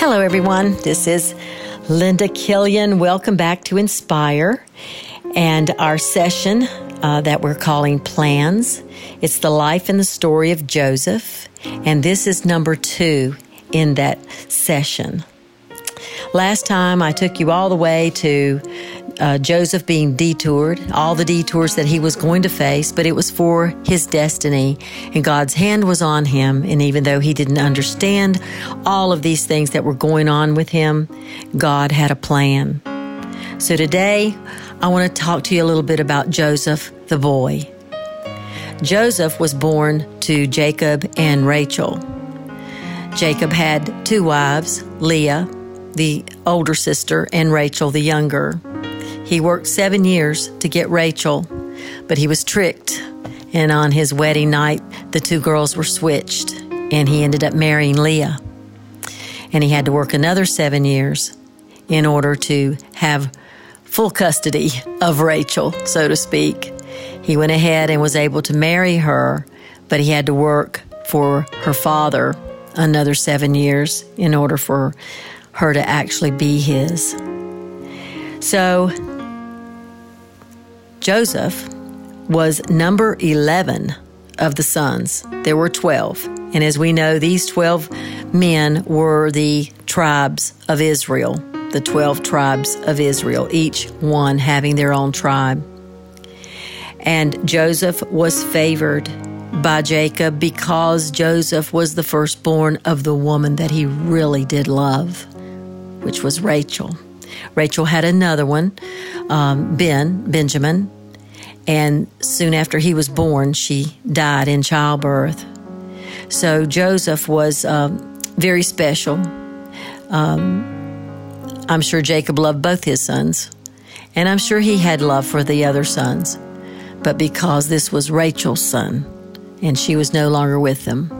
Hello, everyone. This is Linda Killian. Welcome back to Inspire and our session uh, that we're calling Plans. It's the life and the story of Joseph, and this is number two in that session. Last time I took you all the way to uh, Joseph being detoured, all the detours that he was going to face, but it was for his destiny. And God's hand was on him. And even though he didn't understand all of these things that were going on with him, God had a plan. So today, I want to talk to you a little bit about Joseph, the boy. Joseph was born to Jacob and Rachel. Jacob had two wives, Leah, the older sister, and Rachel, the younger. He worked seven years to get Rachel, but he was tricked. And on his wedding night, the two girls were switched, and he ended up marrying Leah. And he had to work another seven years in order to have full custody of Rachel, so to speak. He went ahead and was able to marry her, but he had to work for her father another seven years in order for her to actually be his. So Joseph was number 11 of the sons. There were 12. And as we know, these 12 men were the tribes of Israel, the 12 tribes of Israel, each one having their own tribe. And Joseph was favored by Jacob because Joseph was the firstborn of the woman that he really did love, which was Rachel. Rachel had another one, um, Ben, Benjamin, and soon after he was born, she died in childbirth. So Joseph was um, very special. Um, I'm sure Jacob loved both his sons, and I'm sure he had love for the other sons. But because this was Rachel's son, and she was no longer with them,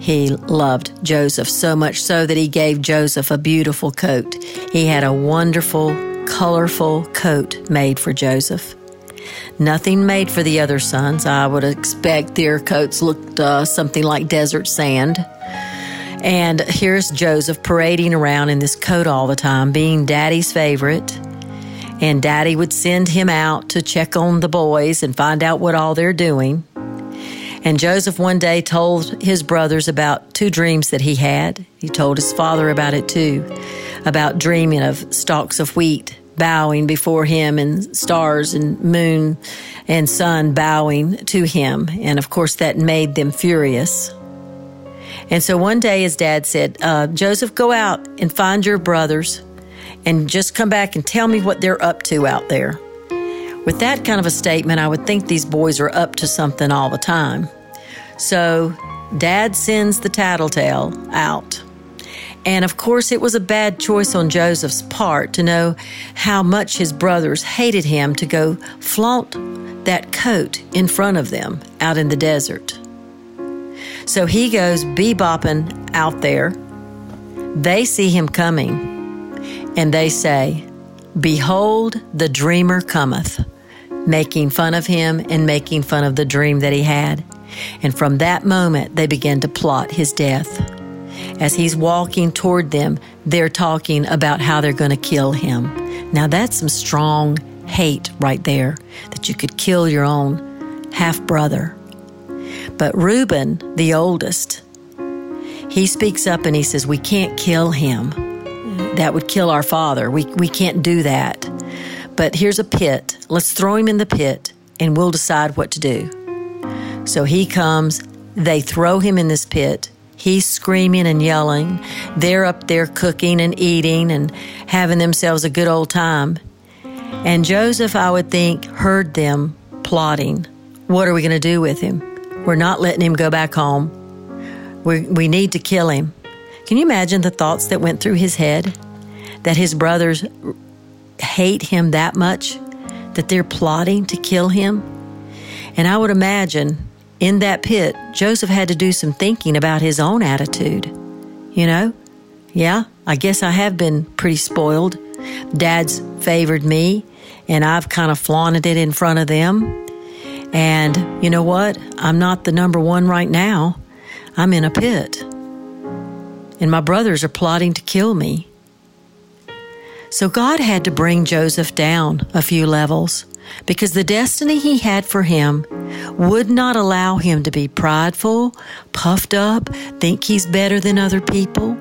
he loved Joseph so much so that he gave Joseph a beautiful coat. He had a wonderful, colorful coat made for Joseph. Nothing made for the other sons. I would expect their coats looked uh, something like desert sand. And here's Joseph parading around in this coat all the time, being daddy's favorite. And daddy would send him out to check on the boys and find out what all they're doing. And Joseph one day told his brothers about two dreams that he had. He told his father about it too, about dreaming of stalks of wheat bowing before him and stars and moon and sun bowing to him. And of course, that made them furious. And so one day his dad said, uh, Joseph, go out and find your brothers and just come back and tell me what they're up to out there. With that kind of a statement, I would think these boys are up to something all the time. So dad sends the tattletale out. And of course, it was a bad choice on Joseph's part to know how much his brothers hated him to go flaunt that coat in front of them out in the desert. So he goes bebopping out there. They see him coming, and they say, Behold, the dreamer cometh making fun of him and making fun of the dream that he had. And from that moment, they began to plot his death. As he's walking toward them, they're talking about how they're going to kill him. Now, that's some strong hate right there that you could kill your own half brother. But Reuben, the oldest, he speaks up and he says, We can't kill him. That would kill our father. We, we can't do that. But here's a pit. Let's throw him in the pit and we'll decide what to do. So he comes, they throw him in this pit. He's screaming and yelling. They're up there cooking and eating and having themselves a good old time. And Joseph, I would think, heard them plotting. What are we going to do with him? We're not letting him go back home. We, we need to kill him. Can you imagine the thoughts that went through his head? That his brothers hate him that much that they're plotting to kill him? And I would imagine in that pit, Joseph had to do some thinking about his own attitude. You know, yeah, I guess I have been pretty spoiled. Dad's favored me, and I've kind of flaunted it in front of them. And you know what? I'm not the number one right now. I'm in a pit. and my brothers are plotting to kill me. So God had to bring Joseph down a few levels because the destiny he had for him would not allow him to be prideful, puffed up, think he's better than other people.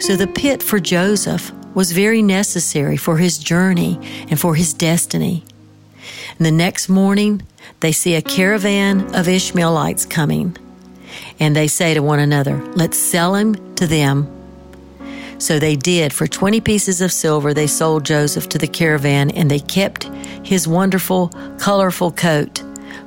So the pit for Joseph was very necessary for his journey and for his destiny. And the next morning, they see a caravan of Ishmaelites coming, and they say to one another, Let's sell him to them so they did. For 20 pieces of silver, they sold Joseph to the caravan, and they kept his wonderful, colorful coat,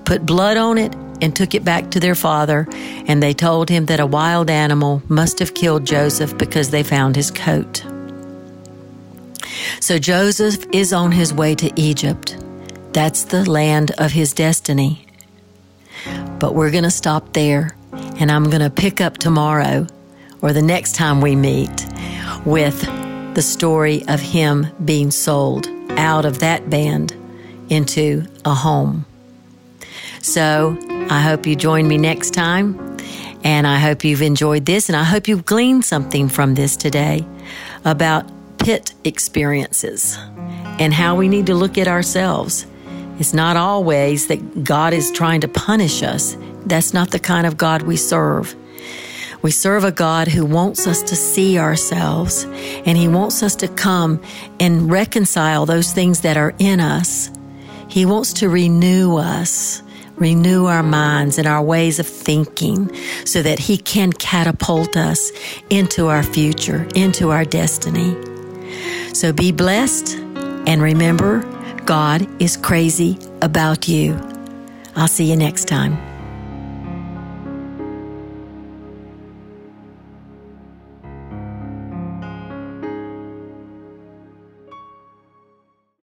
put blood on it, and took it back to their father. And they told him that a wild animal must have killed Joseph because they found his coat. So Joseph is on his way to Egypt. That's the land of his destiny. But we're going to stop there, and I'm going to pick up tomorrow or the next time we meet with the story of him being sold out of that band into a home. So I hope you join me next time. And I hope you've enjoyed this. And I hope you've gleaned something from this today about pit experiences and how we need to look at ourselves. It's not always that God is trying to punish us. That's not the kind of God we serve. We serve a God who wants us to see ourselves and He wants us to come and reconcile those things that are in us. He wants to renew us, renew our minds and our ways of thinking so that He can catapult us into our future, into our destiny. So be blessed and remember, God is crazy about you. I'll see you next time.